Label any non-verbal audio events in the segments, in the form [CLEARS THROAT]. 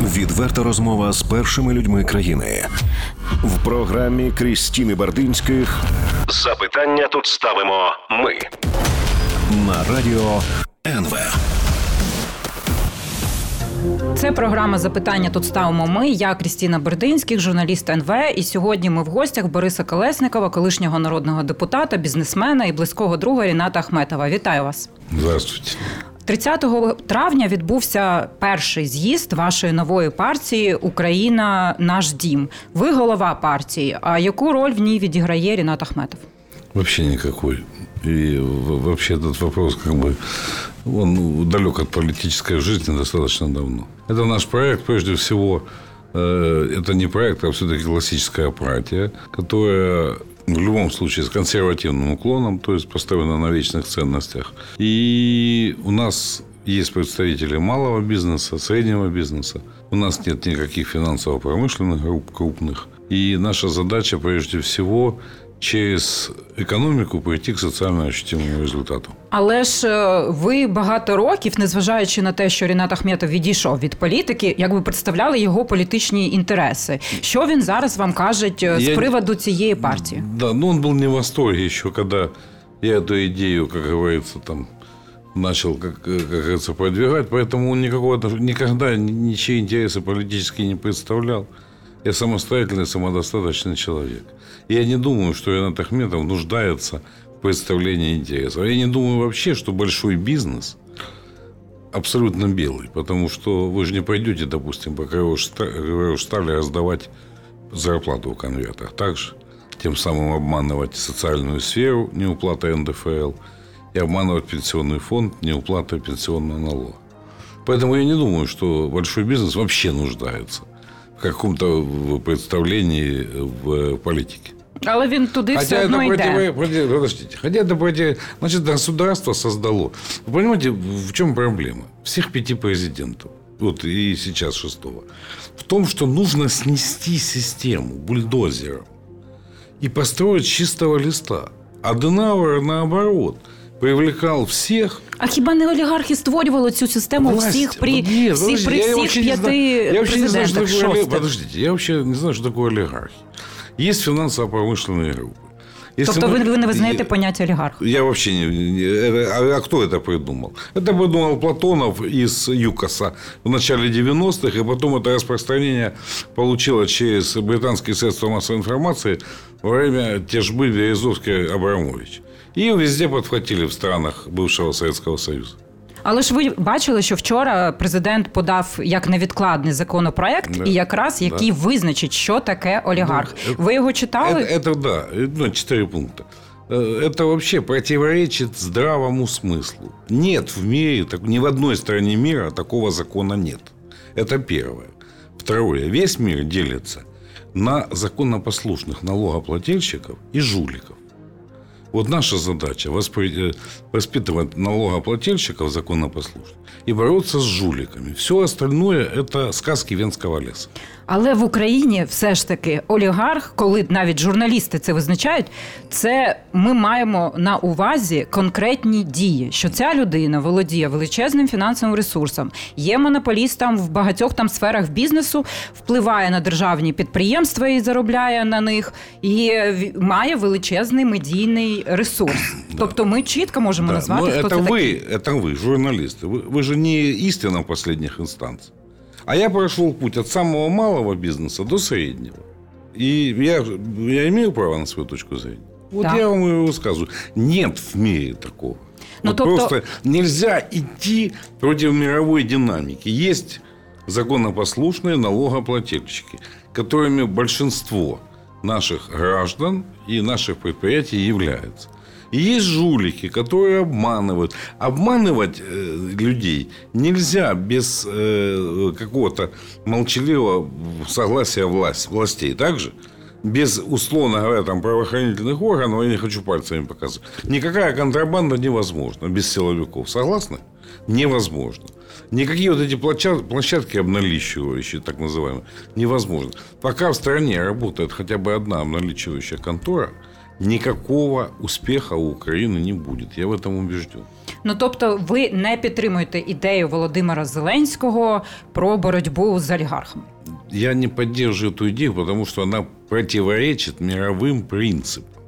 Відверта розмова з першими людьми країни в програмі Крістіни Бардинських. Запитання тут ставимо ми на радіо НВ. Це програма запитання. Тут ставимо ми. Я Крістіна Бердинських, журналіст НВ. І сьогодні ми в гостях Бориса Колесникова, колишнього народного депутата, бізнесмена і близького друга Ріната Ахметова. Вітаю вас. Здравствуйте. 30 травня відбувся перший з'їзд вашої нової партії Україна наш дім. Ви голова партії. А яку роль в ній відіграє Рінат Ахметов? Вообще никакой. И вообще этот вопрос как бы он ну, далек от политической жизни достаточно давно. Это наш проект, прежде всего, э, это не проект, а все-таки классическая партия, которая в любом случае с консервативным уклоном, то есть построена на вечных ценностях. И у нас есть представители малого бизнеса, среднего бизнеса. У нас нет никаких финансово-промышленных групп крупных. И наша задача, прежде всего, через економіку прийти к соціально ощутимому результату. Але ж е, ви багато років, незважаючи на те, що Рінат Ахметов відійшов від політики, якби представляли його політичні інтереси. Що він зараз вам каже з Я... приводу цієї партії? Да, ну он был не в восторге еще, когда я эту идею, как говорится, там начал, как, как говорится, продвигать, поэтому он никакого, никогда ничьи интересы политические не представлял. Я самостоятельный, самодостаточный человек. Я не думаю, что Ренат Ахметов нуждается в представлении интересов. Я не думаю вообще, что большой бизнес абсолютно белый. Потому что вы же не пойдете, допустим, по Кровоштале раздавать зарплату в конвертах. Также тем самым обманывать социальную сферу неуплатой НДФЛ и обманывать пенсионный фонд неуплатой пенсионного налога. Поэтому я не думаю, что большой бизнес вообще нуждается каком-то представлении в политике. Але він туди Хотя все одно йде. Против, подождите. Хотя это против... Значит, государство создало. Вы понимаете, в чем проблема? Всех пяти президентов, вот и сейчас шестого, в том, что нужно снести систему бульдозером и построить чистого листа. А Денауэр, наоборот, привлекал всех. А хіба не олігархи створювали цю систему Власть. всіх при, Нет, всі, при всіх п'яти Я вообще не знаю, что такое, шостих? подождите, я вообще не знаю, что такое олигархи. Есть финансово-промышленные группы. Если тобто мы, ви не визнаєте поняття олігарх? Я вообще не... не а, а кто это придумал? Это придумал Платонов из ЮКОСа в начале 90-х, и потом это распространение получило через британские средства массовой информации во время тяжбы Березовский-Абрамович. И везде подхватили в странах бывшего Советского Союза. Але ж ви бачили, що вчора президент подав як невідкладний законопроект, да. і якраз який да. визначить, що таке олігарх. Да. Ви його читали? Это, это да, ну, четыре пункта. Это вообще противоречит здравому смыслу. Нет в мире, ни в одной стране мира такого закона нет. Это первое. Второе. Весь мир делится на законопослушных налогоплательщиков и жуликов. Вот наша задача э, воспитывать налогоплательщиков законопослушных и бороться с жуликами. Все остальное – это сказки Венского леса. Але в Україні все ж таки олігарх, коли навіть журналісти це визначають, це ми маємо на увазі конкретні дії, що ця людина володіє величезним фінансовим ресурсом, є монополістом в багатьох там сферах бізнесу, впливає на державні підприємства і заробляє на них, і має величезний медійний ресурс. [CLEARS THROAT] Тобто, ми чітко можемо назвати, хто це ви, такий. Це ви, журналісти. Ви, ви ж не істина в останніх інстанціях. А я прошел путь от самого малого бизнеса до среднего. И я, я имею право на свою точку зрения. Вот да. я вам и рассказываю. Нет в мире такого. Но ну, вот то, просто кто... нельзя идти против мировой динамики. Есть законопослушные налогоплательщики, которыми большинство наших граждан и наших предприятий являются. Есть жулики, которые обманывают. Обманывать э, людей нельзя без э, какого-то молчаливого согласия власть, властей. Также без, условно говоря, там, правоохранительных органов, я не хочу пальцами показывать, никакая контрабанда невозможна без силовиков. Согласны? Невозможно. Никакие вот эти площадки обналичивающие, так называемые, невозможно. Пока в стране работает хотя бы одна обналичивающая контора – никакого успеха у Украины не будет. Я в этом убежден. Ну тобто, ви не підтримуєте ідею Володимира Зеленського про боротьбу з олігархами? Я не поддерживаю эту идею, потому что она противоречит мировым принципам.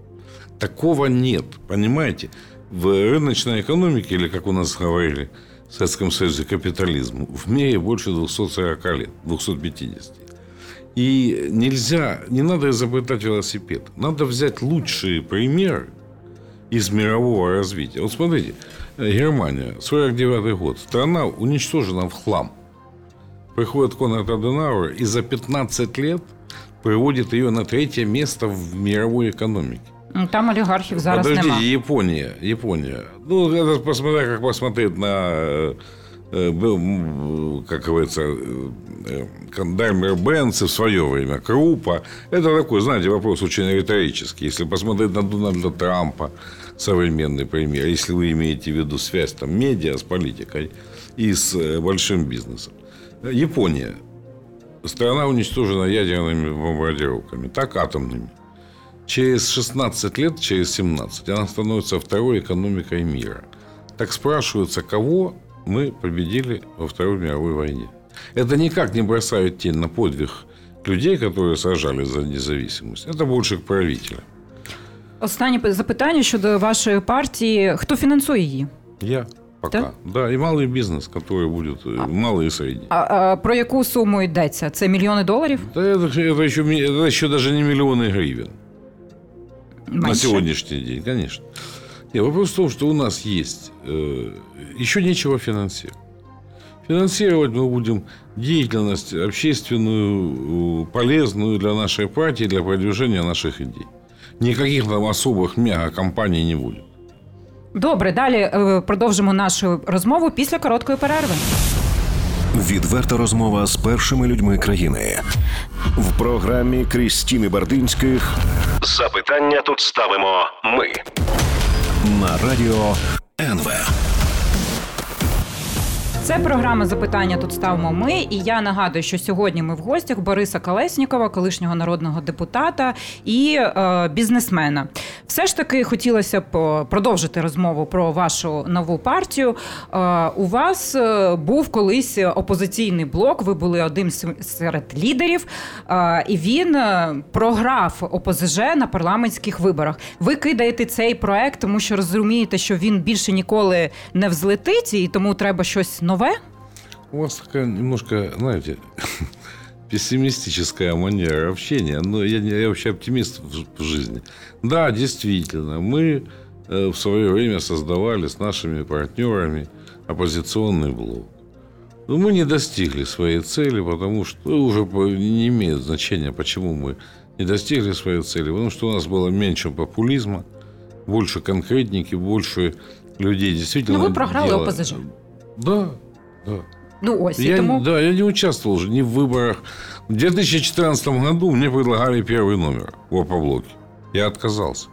Такого нет, понимаете? В рыночной экономике, или как у нас говорили в Советском Союзе, капитализм, в мире больше 240 лет, 250. И нельзя, не надо изобретать велосипед. Надо взять лучшие примеры из мирового развития. Вот смотрите, Германия, 49 год, страна уничтожена в хлам. Приходит Конрад Аденауэр и за 15 лет приводит ее на третье место в мировой экономике. Там олігархів зараз Подождите, нема. Япония, Япония. Ну, это посмотря, как посмотреть на, э, э, был, м, как говорится, э, э, Даймлер Бенц в свое время, Крупа. Это такой, знаете, вопрос очень риторический. Если посмотреть на Дональда Трампа, современный пример, если вы имеете в виду связь там, медиа с политикой и с э, большим бизнесом. Япония. Страна уничтожена ядерными бомбардировками, так атомными. Через 16 лет, через 17, она становится второй экономикой мира. Так спрашивается, кого мы победили во Второй мировой войне. Это никак не бросает тень на подвиг людей, которые сражались за независимость. Это больше к правителям. Останнє запитання щодо вашої партії. Хто фінансує її? Я пока. Да? Да, и малый бизнес, который будет, э, малый и средний. А, а про яку суму йдеться? Це мільйони доларів? Да это, это еще, ми- это еще даже не миллионы гривен. На Менше? сегодняшний день, конечно. Нет, вопрос в том, что у нас есть э, еще нечего финансировать. Финансировать мы будем деятельность общественную, э, полезную для нашей партии, для продвижения наших идей. Никаких там особых мега-компаний не будет. Добре, далі е, продовжимо нашу розмову після короткої перерви. Відверта розмова з першими людьми країни в програмі Крістіни Бардинських. Запитання тут ставимо ми на радіо НВ. Це програма запитання тут ставимо ми. І я нагадую, що сьогодні ми в гостях Бориса Колеснікова, колишнього народного депутата і е, бізнесмена. Все ж таки хотілося б е, продовжити розмову про вашу нову партію. Е, у вас е, був колись опозиційний блок. Ви були одним серед лідерів, е, і він е, програв ОПЗЖ на парламентських виборах. Ви кидаєте цей проект, тому що розумієте, що він більше ніколи не взлетить, і тому треба щось нове. У вас такая немножко, знаете, [LAUGHS] пессимистическая манера общения. Но я, я вообще оптимист в, в жизни. Да, действительно, мы э, в свое время создавали с нашими партнерами оппозиционный блок. Но мы не достигли своей цели, потому что ну, уже не имеет значения, почему мы не достигли своей цели. Потому что у нас было меньше популизма, больше конкретники, больше людей действительно... Ну, вы програли дело- ОПЗЖ. Да, да. Ну ось і Я, тому Да, я не участвовал уже ни в выборах. В 2014 году мне предлагали первый номер в Опоблоке. Я отказался.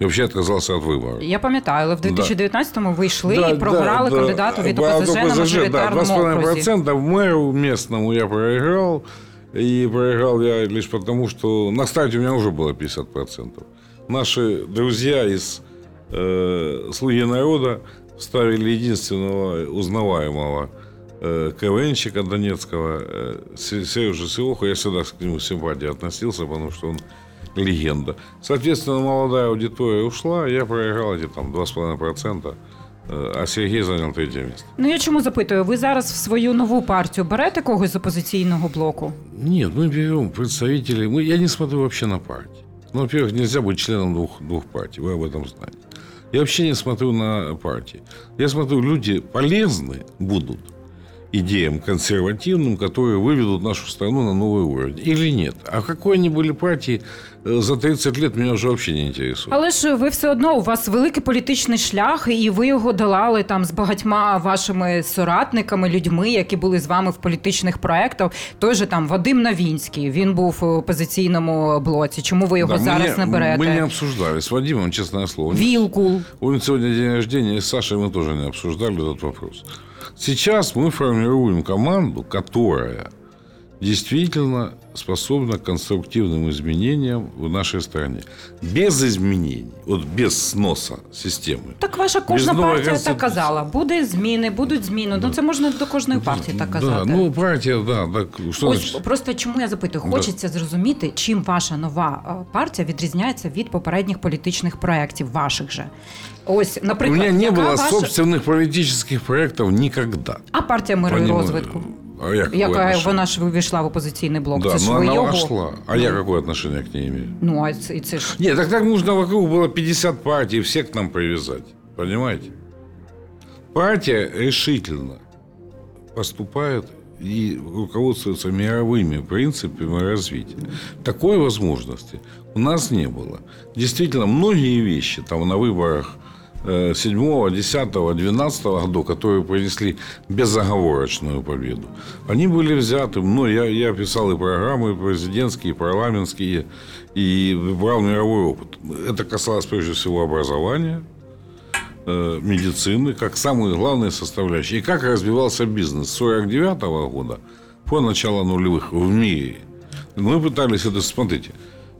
Я вообще отказался от выборов. я пам'ятаю, але в Да. 19-му ви йшли Да, і програли да, да. кандидату від А, ОПЗЖ на да, мажоритарному окрузі. 2,5% мэру местному я проиграл. И проиграл я лишь потому, что на старте у меня уже было 50%. Наши друзья из э, «Слуги народа» ставили единственного узнаваемого э, КВНщика Донецкого, э, Се- Сережу Сиоху. Я всегда к нему с симпатией относился, потому что он легенда. Соответственно, молодая аудитория ушла, я проиграл эти там 2,5%, э, а Сергей занял третье место. Ну я чому запитую? Ви зараз в свою нову партію берете когось з опозиційного блоку? Нет, мы берем представителей. Мы, я не смотрю вообще на партии. Ну, во-первых, нельзя быть членом двух, двух партий, вы об этом знаете. Я вообще не смотрю на партии. Я смотрю, люди полезны будут идеям консервативным, которые выведут нашу страну на новый уровень. Или нет. А какой они были партии э, за 30 лет, меня уже вообще не интересует. Але ж ви все одно у вас великий політичний шлях, і ви його долали там з багатьма вашими соратниками, людьми, які були з вами в політичних проєктах. Той же там Вадим Навінський. Він був в опозиційному блоці. Чому ви його Да, мы зараз не, не берете? Мы не обсуждали с Вадимом, честное слово. Вілкул. У него сегодня день рождения, и с Сашей мы тоже не обсуждали этот вопрос. Сейчас мы формируем команду, которая действительно способна к конструктивным изменениям в нашей стране. Без изменений, вот без сноса системи. Так ваша кожна партія так казала. Буде зміни, будуть зміни. Ну це можна до кожної партії так казати. Да, ну партія, да, так що Ось значить? просто чому я запитую, хочеться зрозуміти, чим ваша нова е, партія відрізняється від попередніх політичних проєктів ваших же. Ось, У наприклад, меня не яка было ваша... собственных политических проектов никогда. а партія миру і Понимаю. розвитку, А я какое яка отношение? вона ж увійшла в опозиційний блок. Да, це ж но ви она його. вошла. А я какое отношение к ней имею? Ну, а це, і це ж Нет, так так нужно вокруг было 50 партий, всех к нам привязать. Понимаете? Партия решительно поступает и руководствуется мировыми принципами развития. Такой возможности у нас не было. Действительно, многие вещи там на выборах э, 7, 10, 12 годов, которые принесли безоговорочную победу, они были взяты. Ну, я, я писал и программы президентские, и парламентские, и брал мировой опыт. Это касалось прежде всего образования, э, медицины, как самые главные составляющие. И как развивался бизнес с 49 года по начало нулевых в мире. Мы пытались это, смотрите,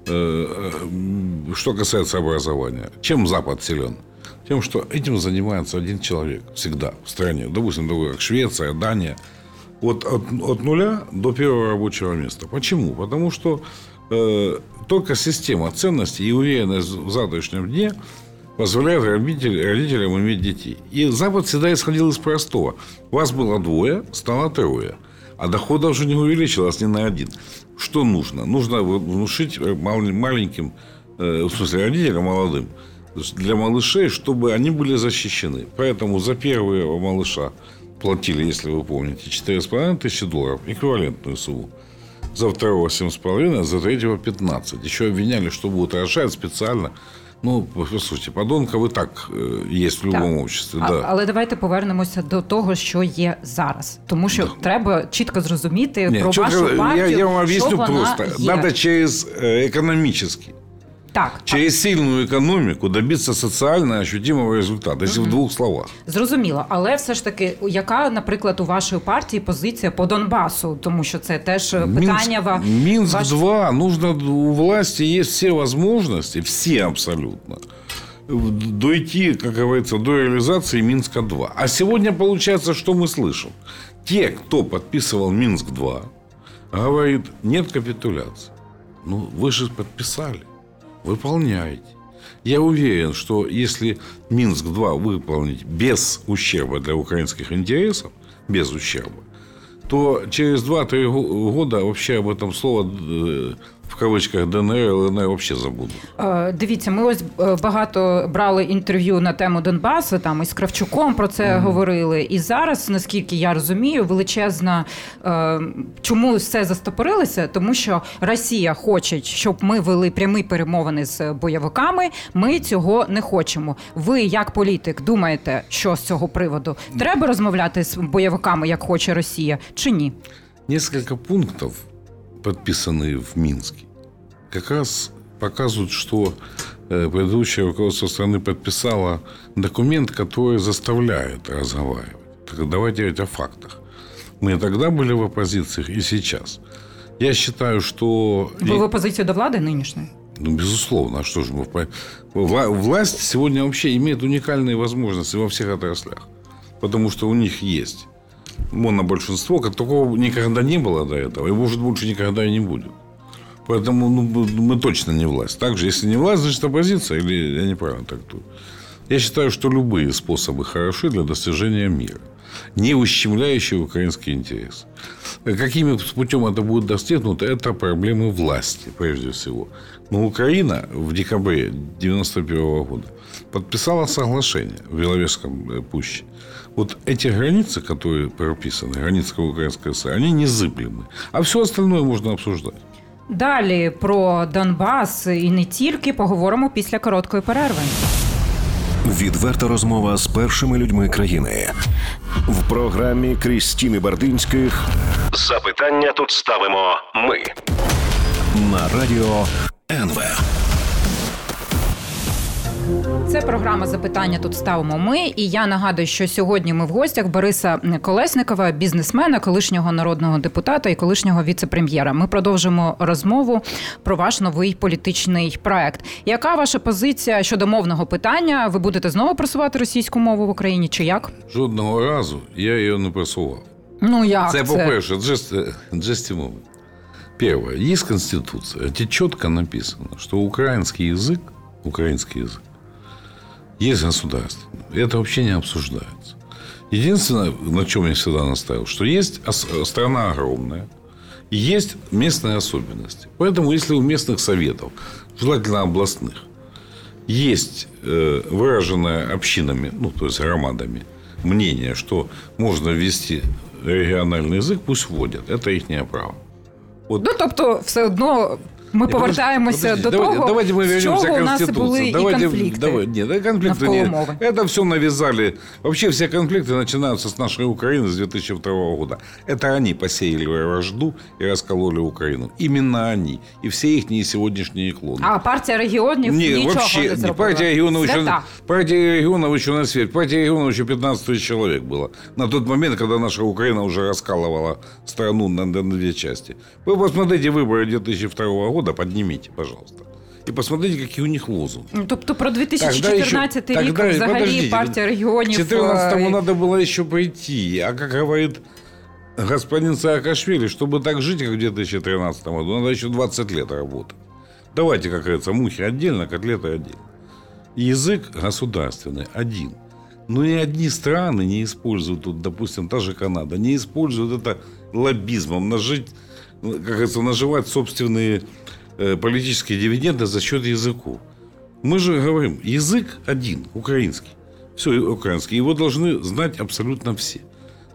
э, э, что касается образования. Чем Запад силен? Тем, что этим занимается один человек всегда в стране. Допустим, такой, как Швеция, Дания. Вот от, от нуля до первого рабочего места. Почему? Потому что э, только система ценностей и уверенность в завтрашнем дне позволяет родитель- родителям иметь детей. И Запад всегда исходил из простого. Вас было двое, стало трое. А дохода уже не увеличилось ни на один. Что нужно? Нужно внушить мал- маленьким, э, в смысле родителям молодым, для малышей, чтобы они были защищены. Поэтому за первого малыша платили, если вы помните, 4,5 тысячи долларов, эквивалентную сумму. За второго 7,5, а за третьего 15. Еще обвиняли, что будут рожать специально. Ну, послушайте, подонков и так э, есть в любом Так. обществе. А- да. Але давайте повернемося до того, що є зараз. Тому що треба чітко зрозуміти Нет, про чё вашу ты- партію, я, я вам що объясню вона просто. є. Надо через э, экономический, Так, через сильную экономику добиться социально ощутимого результата, если в двух словах. зрозуміло. Але все ж таки, яка, наприклад, у вашої партії позиція по Донбасу? Тому що це теж е, питання ва- Минск ваш- 2. Нужно у власти есть все возможности, все абсолютно, в- дойти, как говорится, до реализации Минска 2. А сегодня получается, что мы слышим? Те, кто подписывал Минск 2, говорит, нет капитуляции. Ну, вы же подписали. Выполняете. Я уверен, что если Минск-2 выполнить без ущерба для украинских интересов, без ущерба, то через 2-3 го- года вообще об этом слово э, в кавычках ДНР, ЛНР вообще забудут. Е, Дивіться, ми ось е, багато брали інтерв'ю на тему Донбасу, там із Кравчуком про це говорили. І зараз, наскільки я розумію, величезна е, чому все застопорилося? Тому що Росія хоче, щоб ми вели прямі перемовини з бойовиками. Ми цього не хочемо. Ви, як політик, думаєте, що з цього приводу треба розмовляти з бойовиками, як хоче Росія, чи ні? Несколько пунктов, подписанные в Минске, как раз показывают, что э, предыдущее руководство страны подписало документ, который заставляет разговаривать. Так давайте говорить о фактах. Мы и тогда были в оппозициях, и сейчас. Я считаю, что... Ви в опозицію до влади нинішньої? Ну, безусловно. А что же мы... впа- Вла- Власть сегодня вообще имеет уникальные возможности во всех отраслях. Потому что у них есть монобольшинство, как такого никогда не было до этого. И, может, больше никогда и не будет. Поэтому ну, мы точно не власть. Также, если не власть, значит оппозиция. Или я неправильно трактую. Я считаю, что любые способы хороши для достижения мира, не ущемляющие украинский интерес. Какими путем это будет достигнуто, это проблемы власти, прежде всего. Но Украина в декабре 1991 года подписала соглашение в Беловежском э, пуще. Вот эти границы, которые прописаны, границы Украинской ССР, они незыблемы. А все остальное можно обсуждать. Далі про Донбас і не тільки поговоримо після короткої перерви. Відверта розмова з першими людьми країни в програмі Крістіни Бардинських. Запитання тут ставимо ми на радіо НВ. Це програма запитання. Тут ставимо ми. І я нагадую, що сьогодні ми в гостях Бориса Колесникова, бізнесмена, колишнього народного депутата і колишнього віце-прем'єра. Ми продовжимо розмову про ваш новий політичний проект. Яка ваша позиція щодо мовного питання? Ви будете знову просувати російську мову в Україні? Чи як? Жодного разу я її не просував. Ну як Це, це? по-перше, джесті мови. Первое. Есть Конституция, где четко написано, что украинский язык, украинский язык, есть государственный. Это вообще не обсуждается. Единственное, на чем я всегда настаивал, что есть страна огромная, есть местные особенности. Поэтому, если у местных советов, желательно областных, есть э, выраженное общинами, ну, то есть громадами, мнение, что можно ввести региональный язык, пусть вводят. Это их право. Вот Ну тобто, все одно ми повертаємося Подождите, до давайте, того, давайте мы з вернемся чого к у нас Конституции. були і давайте, конфлікти. Давай, нет, это конфликты навколо не... мови. Это все навязали. Вообще все конфликты начинаются с нашей Украины с 2002 года. Это они посеяли вражду и раскололи Украину. Именно они. И все их сегодняшние клоны. А партія регіонів Не, нічого вообще, не не, зробила. партия регионов еще, Свята. партия регионов еще на свет. Партия регионов еще 15 тысяч человек было. На тот момент, когда наша Украина уже раскалывала страну на, на две части. Вы посмотрите выборы 2002 года, поднимите, пожалуйста. И посмотрите, какие у них лозунги. Ну, Тобто про Тогда 2014 еще- рік тогда- взагалі подождите, партія регіонів... В 14-му е, надо было еще пройти. А как говорит господин Саакашвили, чтобы так жить, как в 2013 году, надо еще 20 лет работать. Давайте, как говорится, мухи отдельно, котлеты отдельно. Язык государственный один. Но и одни страны не используют, тут, допустим, та же Канада, не используют это лоббизмом, нажить, как говорится, наживать собственные э, политические дивиденды за счет языков. Мы же говорим, язык один, украинский. Все украинский. Его должны знать абсолютно все.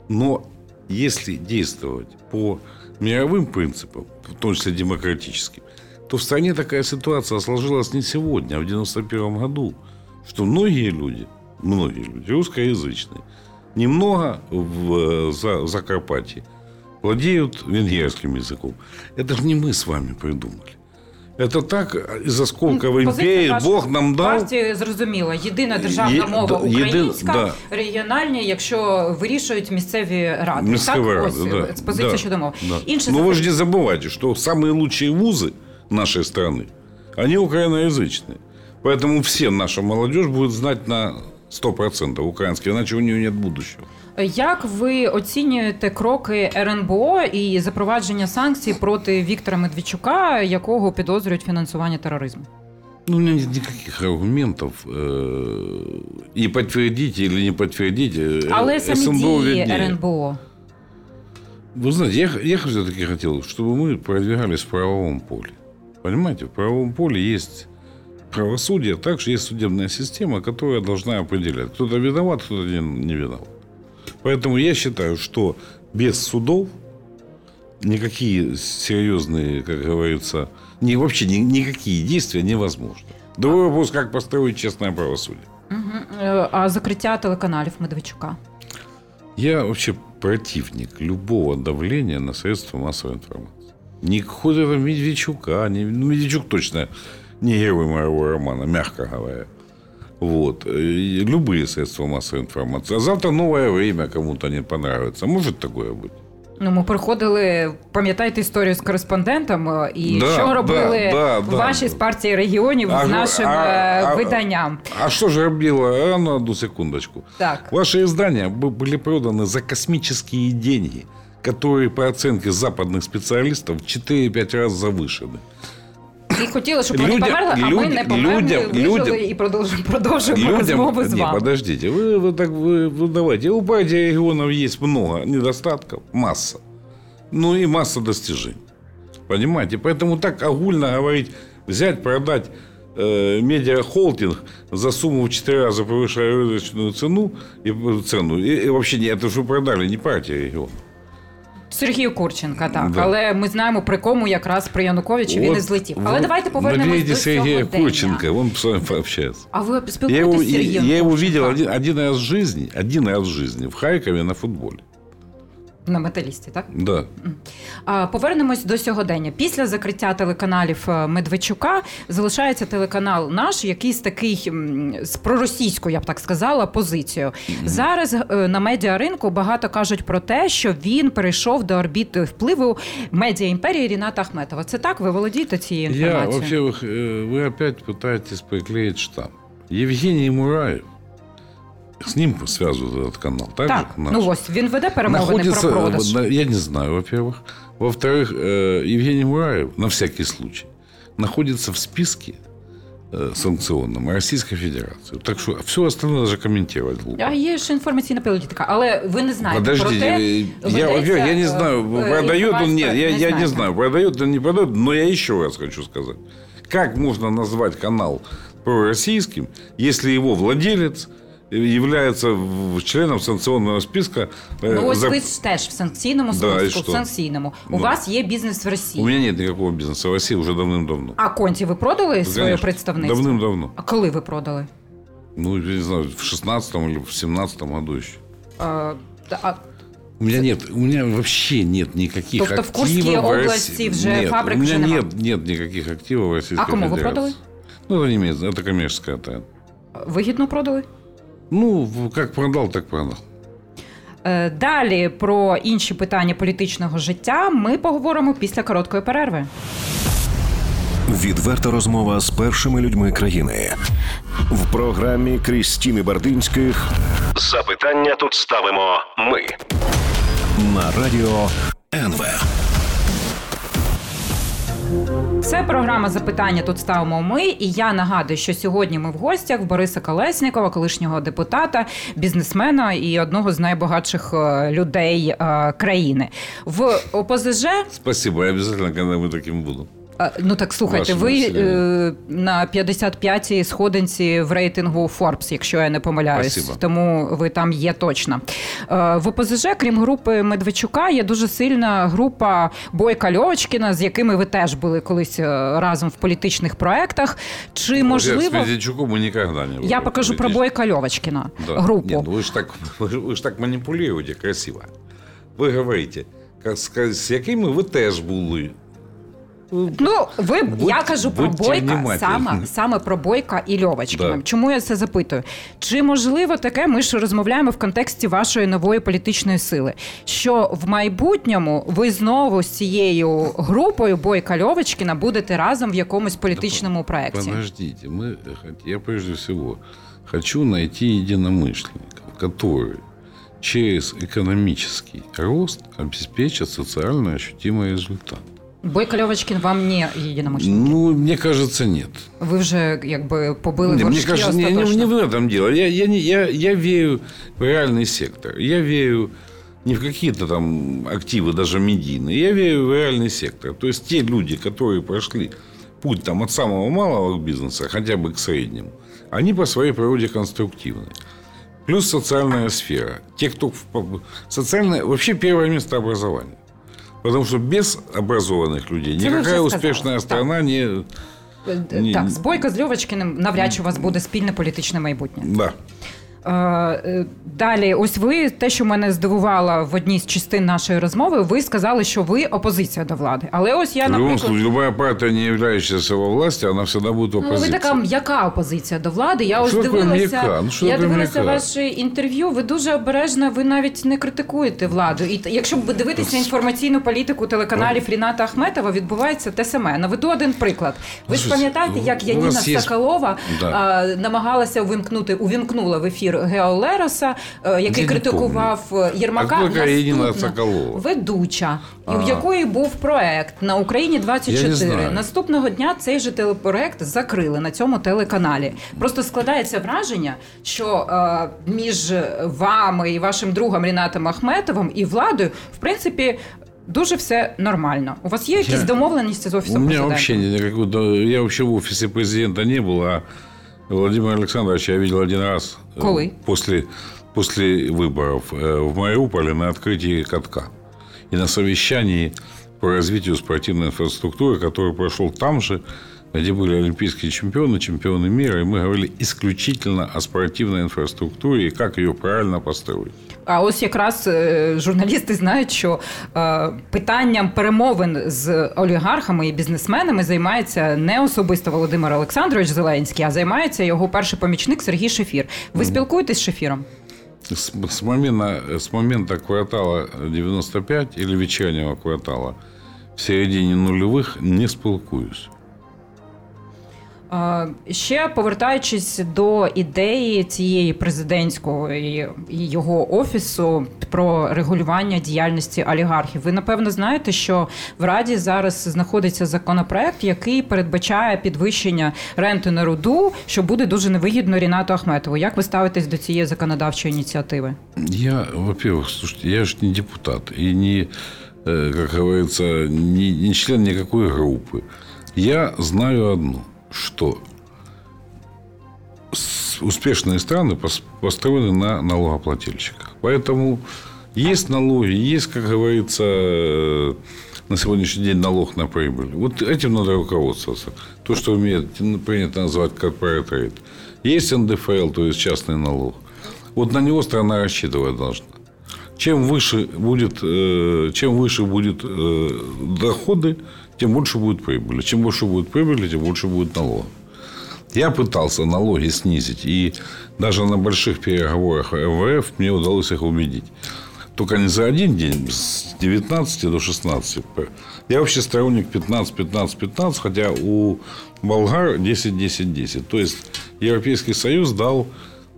Но если действовать по мировым принципам, в том числе демократическим, то в стране такая ситуация сложилась не сегодня, а в 91 году, что многие люди, многие люди русскоязычные, немного в э, За- Закарпатье владеют венгерским языком. Это же не мы с вами придумали. Это так из осколков Позиція империи вашої Бог нам дал. Партії зрозуміла. Єдина державна Є- мова да, єдин- українська, да. регіональні, якщо вирішують місцеві ради. Мировые так, рады, ось да. з позиції Да, щодо мов. да. Інше Но вы запит- же не забывайте, что самые лучшие вузы нашей страны, они украиноязычные. Поэтому все наша молодежь будет знать на 100% украинский, иначе у нее нет будущего. Як ви оцінюєте кроки РНБО і запровадження санкцій проти Віктора Медведчука, якого підозрюють фінансування тероризму? Ну, у меня нет никаких аргументов. э, И подтвердить или не подтвердить. э, Але самі СНБО дії виднее. РНБО. Вы знаете, я, я все-таки хотел, чтобы мы продвигались в правовом поле. Понимаете, в правовом поле есть правосудие, также есть судебная система, которая должна определять, кто-то виноват, кто-то не, не виноват. Поэтому я считаю, что без судов никакие серьезные, как говорится, ни, вообще ни- никакие действия невозможны. Другой вопрос, как построить честное правосудие. Е, А закриття телеканалів Медведчука? Я вообще противник любого давления на средства массовой информации. Ни какого Медведчука, ни, ну, Медведчук точно не герой моего романа, мягко говоря. Вот. И любые средства массовой информации. А завтра новое время кому-то не понравится. Может такое быть? Ну, ми приходили, пам'ятаєте історію з кореспондентом, е, і Да, що робили да, да, ваші да. з партії регіонів А з ж- нашим а- е, а- виданням. А что же робило? А, ну, одну секундочку. Так. Ваши издания б- были проданы за космические деньги, которые по оценке западных специалистов в 4-5 раз завышены. І хотіли, щоб вони Людям- померли, а ми людям- не померли, людям- вижили людям- і продовжуємо, продовжуємо розмову з не, вами. подождите, вы, вы так вы, вы давайте. У партии регионов есть много недостатков, масса. Ну и масса достижений. Понимаете? Поэтому так огульно говорить, взять, продать э, медиахолдинг за сумму в 4 раза повышая рыночную цену, и, цену, и, и вообще не, это же вы продали не партия регионов. Сергію Курченка, так. Да. Але ми знаємо, при кому якраз при Януковичу він Вот і злетів. Але вы давайте повернемось наберите до Сергея сьогодення. Курченко, он с вами пообщается. А ви Я его, спілкуєтесь з Сергієм я его Курченко? видел один, один раз в жизни, один раз в жизни в Харькове на футболе. На металісті, так? Да. А, Повернемось до сьогодення. Після закриття телеканалів е, Медведчука залишається телеканал наш, якийсь такий м, з проросійською, я б так сказала, позицією. Зараз е, на медіаринку багато кажуть про те, що він перейшов до орбіти впливу медіа імперії Ріната Ахметова. Це так? Ви володієте цією Я, інформацією? во-первых, э, вы опять пытаетесь приклеить штамп. Евгений Мураев, с ним связывают этот канал, так, Так, же? наш? ну ось він веде перемовини находится, про продаж. на- я не знаю, во-первых. Во-вторых, э, Евгений Мураев, на всякий случай, находится в списке э, санкционном Российской Федерации. Так что все остальное даже комментировать глупо. А є ж інформаційна політика, але ви не знаєте Подождите, про те, я, ведеться, во-первых, я не е, знаю, е, продает он, нет, інформація, я, я не знаєте. знаю, продает он, не продает, но я еще раз хочу сказать. Как можно назвать канал пророссийским, если его владелец является в- членом санкционного списка? э, Ну ось за- ви ж теж в санкційному Да, і списку, в що? санкційному. У Ну. вас є бізнес в Росії. У меня нет никакого бизнеса в России уже давным-давно. А конті ви продали своє Конечно, представництво? Давным-давно. А коли ви продали? Ну, я не знаю, в 16 или в 17 году еще. А, та- а, У меня нет, у меня вообще нет никаких Тобто в активов Курській в області России. вже нет, фабрик у меня вже нема? нет, нет никаких активов в Российской А кому вы Федерации. продали? Ну, это не имеет, это коммерческая тайна. вигідно продали? Ну, в- как продал, так продал. Е, Далі про інші питання політичного життя ми поговоримо після короткої перерви. Відверта розмова з першими людьми країни в програмі Крістіни Бардинських. Запитання тут ставимо ми на радіо НВ. Це програма запитання. Тут ставимо ми. І я нагадую, що сьогодні ми в гостях в Бориса Колеснікова, колишнього депутата, бізнесмена і одного з найбагатших е, людей е, країни. В ОПЗЖ Спасибо, я обов'язково, коли ми таким буду. Е, Ну так слухайте, Ваше ви населення. е, на 55-й сходинці в рейтингу Forbes, якщо я не помиляюсь, Спасибо. тому ви там є точно. Е, В ОПЗЖ, крім групи Медведчука, є дуже сильна група Бойка Льовочкіна, з якими ви теж були колись е, разом в політичних проектах. Чи Вот я можливо с Медведчуком мы никогда не были я покажу про политически. Бойка Льовочкіна Да. групу? Нет, ну вы же так, [LAUGHS] вы, ж- вы ж так манипулируете красиво. Ви говорите, ка- з, з якими ви теж були. Ну, ви Будь- я кажу про будьте Бойка внимательні. саме, саме про Бойка і Льовочкіна. Да. Чому я це запитую? Чи можливо таке? Ми ж розмовляємо в контексті вашої нової політичної сили, що в майбутньому ви знову з цією групою Бойка Льовочкіна будете разом в якомусь політичному проєкті? Подождите, мы, хот- я прежде всего хочу найти единомышленников, которые через экономический рост обеспечат социально ощутимый результат. Бойка Льовочкін вам не єдиномишленник. Ну, мне кажется, нет. Ви вже якби побили Не, мне горшки кажется, не, не- не в этом дело. Я, я, не- я, я верю в реальный сектор. Я верю не в какие-то там активы, даже медийные. Я верю в реальный сектор. То есть те люди, которые прошли путь там, от самого малого бизнеса, хотя бы к среднему, они по своей природе конструктивны. Плюс социальная сфера. Те, кто... в- Социальное... Вообще первое место образования. Потому что без образованных людей Это вы уже никакая сказали. успешная Да. страна не... Е, Ні. Так, з Бойко з Льовочкіним навряд чи у вас буде спільне політичне майбутнє. Да. Е, е, Далі, ось ви те, що мене здивувало в одній з частин нашої розмови, ви сказали, що ви опозиція до влади. Але ось я В любом наприклад. случае, любая партия, не являющаяся во власти, она всегда будет Ну, ви така м'яка опозиція до влади. Я ось дивилася. Ну, я дивилася ваше інтерв'ю. Ви дуже обережно, ви навіть не критикуєте владу. І якщо б дивитися інформаційну політику телеканалів Ріната Ахметова, відбувається те саме. Наведу один приклад. Ви ж Ну, пам'ятаєте, як Яніна нас є- намагалася увімкнути, увімкнула в ефір Гео Лероса, е, який Я критикував е, Єрмака. Наступна? Ведуча, і в якої був проект на Україні 24. Наступного дня цей же телепроект закрили на цьому телеканалі. Просто складається враження, що е, між вами і вашим другом Рінатом Ахметовим і владою, в принципі, дуже все нормально. У вас є якісь Я- домовленості з офісом президента? вообще никакой... да, Я вообще в офисе президента не был, а Владимира Александровича я видел один раз. э, Коли? После, после выборов э, в Мариуполе на открытии катка. И на совещании по развитию спортивной инфраструктуры, который прошел там же, где были олимпийские чемпионы, чемпионы мира, и мы говорили исключительно о спортивной инфраструктуре и как ее правильно построить. А ось якраз журналісти знають, що е, питанням перемовин з олігархами і бізнесменами займається не особисто Володимир Олександрович Зеленський, а займається його перший помічник Сергій Шефір. Ви спілкуєтесь з Шефіром? С, с, момента, с момента квартала 95 или вечернего квартала в середине нулевых не спілкуюсь. Ще повертаючись до ідеї цієї президентського і його офісу про регулювання діяльності олігархів, ви напевно знаєте, що в Раді зараз знаходиться законопроект, який передбачає підвищення ренти на руду, що буде дуже невигідно Рінату Ахметову. Як ви ставитесь до цієї законодавчої ініціативи? Я, во-первых, слушайте, я ж не депутат и не, э, как говорится, не, не член никакой группы. Я знаю одно – Что успешные страны построены на налогоплательщиках. Поэтому есть налоги, есть, как говорится, э, на сегодняшний день налог на прибыль. Вот этим надо руководствоваться. То, что умеет, принято называть corporate rate. Есть НДФЛ, то есть частный налог. Вот на него страна рассчитывать должна. Чем выше будет, э, чем выше будет э, доходы, тем больше будет прибыли. Чем больше будет прибыли, тем больше будет налогов. Я пытался налоги снизить. И даже на больших переговорах МВФ мне удалось их убедить. Только не за один день, с 19 до 16. Я вообще сторонник 15-15-15, хотя у болгар 10-10-10. То есть, Европейский Союз дал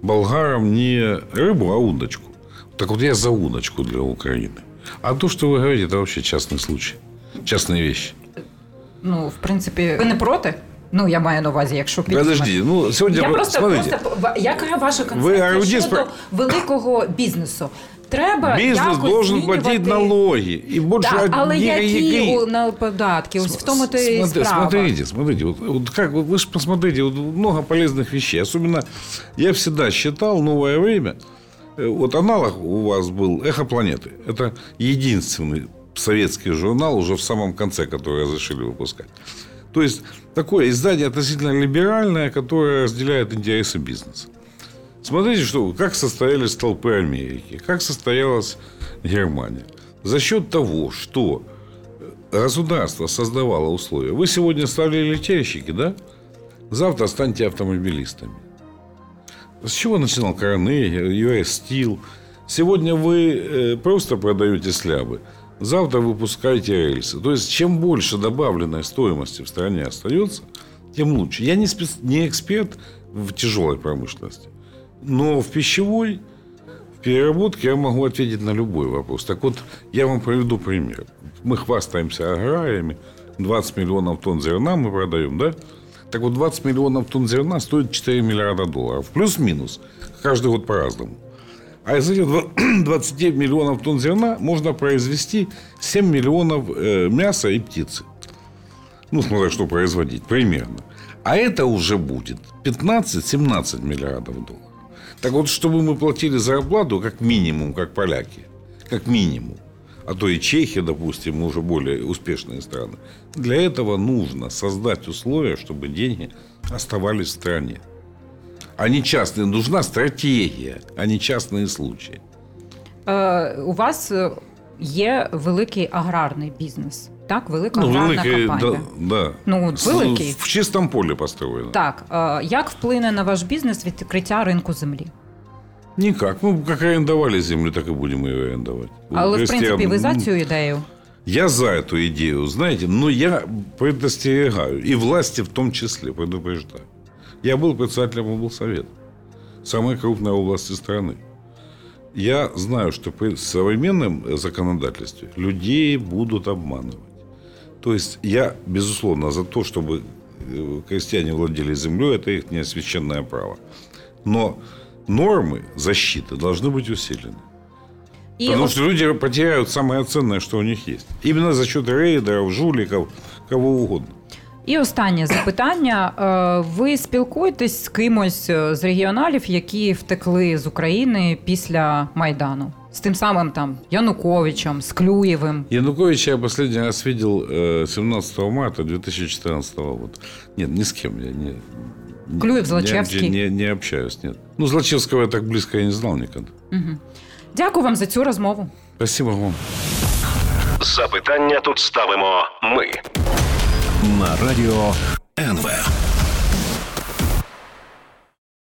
болгарам не рыбу, а удочку. Так вот, я за удочку для Украины. А то, что вы говорите, это вообще частный случай. Частные вещи. Ну, в принципі, ви не проти? Ну, я маю на увазі, якщо піднімати. Подожди, ну сьогодні я просто, смотрите, просто яка ваша концепція ви щодо спро... великого бізнесу? Треба Бізнес должен платити налоги. І більше да, але які, які на податки? Ось в тому то и смотри, справа. Смотрите, смотрите, вот, вот как вот вы же посмотрите, вот много полезных вещей. Особенно я всегда считал новое время. Э, вот аналог у вас был «Эхо планеты». Это единственный советский журнал уже в самом конце, который разрешили выпускать. То есть, такое издание относительно либеральное, которое разделяет интересы бизнеса. Смотрите, что, как состоялись толпы Америки, как состоялась Германия. За счет того, что государство создавало условия. Вы сегодня стали летельщики, да? Завтра станьте автомобилистами. С чего начинал Короней, US Steel? Сегодня вы э, просто продаете слябы – завтра выпускаете рельсы. То есть, чем больше добавленной стоимости в стране остается, тем лучше. Я не, спец... не эксперт в тяжелой промышленности, но в пищевой, в переработке я могу ответить на любой вопрос. Так вот, я вам приведу пример. Мы хвастаемся аграриями, 20 миллионов тонн зерна мы продаем, да? Так вот, 20 миллионов тонн зерна стоит 4 миллиарда долларов. Плюс-минус. Каждый год по-разному. А из этих 20 [CLEARS THROAT] миллионов тонн зерна можно произвести 7 миллионов э, мяса и птицы. Ну, смотря что производить, примерно. А это уже будет 15-17 миллиардов долларов. Так вот, чтобы мы платили зарплату как минимум, как поляки, как минимум, а то и Чехия, допустим, уже более успешные страны, для этого нужно создать условия, чтобы деньги оставались в стране а не частные. Нужна стратегія, а не частні случаї. Е, у вас є великий аграрний бізнес. Так, велика ну, аграрна великий, компанія. Да, да. Ну, великий. В чистому полі построєно. Так. Е, як вплине на ваш бізнес відкриття ринку землі? Никак. Ну, как арендовали землю, так и будем ее арендовать. Але, в принципі, ви за цю ідею? Я за эту идею, знаете, но я предостерегаю, и власти в том числе предупреждаю. Я был председателем облсовета, самой крупной области страны. Я знаю, что при современном законодательстве людей будут обманывать. То есть я, безусловно, за то, чтобы э, крестьяне владели землей, это их неосвященное право. Но нормы защиты должны быть усилены. И Потому вот... что люди потеряют самое ценное, что у них есть. Именно за счет рейдеров, жуликов, кого угодно. І останнє запитання: Е, ви спілкуєтесь з кимось е, з регіоналів, які втекли з України після Майдану? З тим самим там Януковичем, з Клюєвим. Януковича я последний раз видел э, 17 марта 2014 года. Нет, ни с кем я не... не- Клюев, не- Злочевский? Не, не общаюсь, нет. Ну, Злочевского я так близко я не знал никогда. Дякую вам за цю розмову. Спасибо вам. Запитання тут ставимо ми на радіо НВ.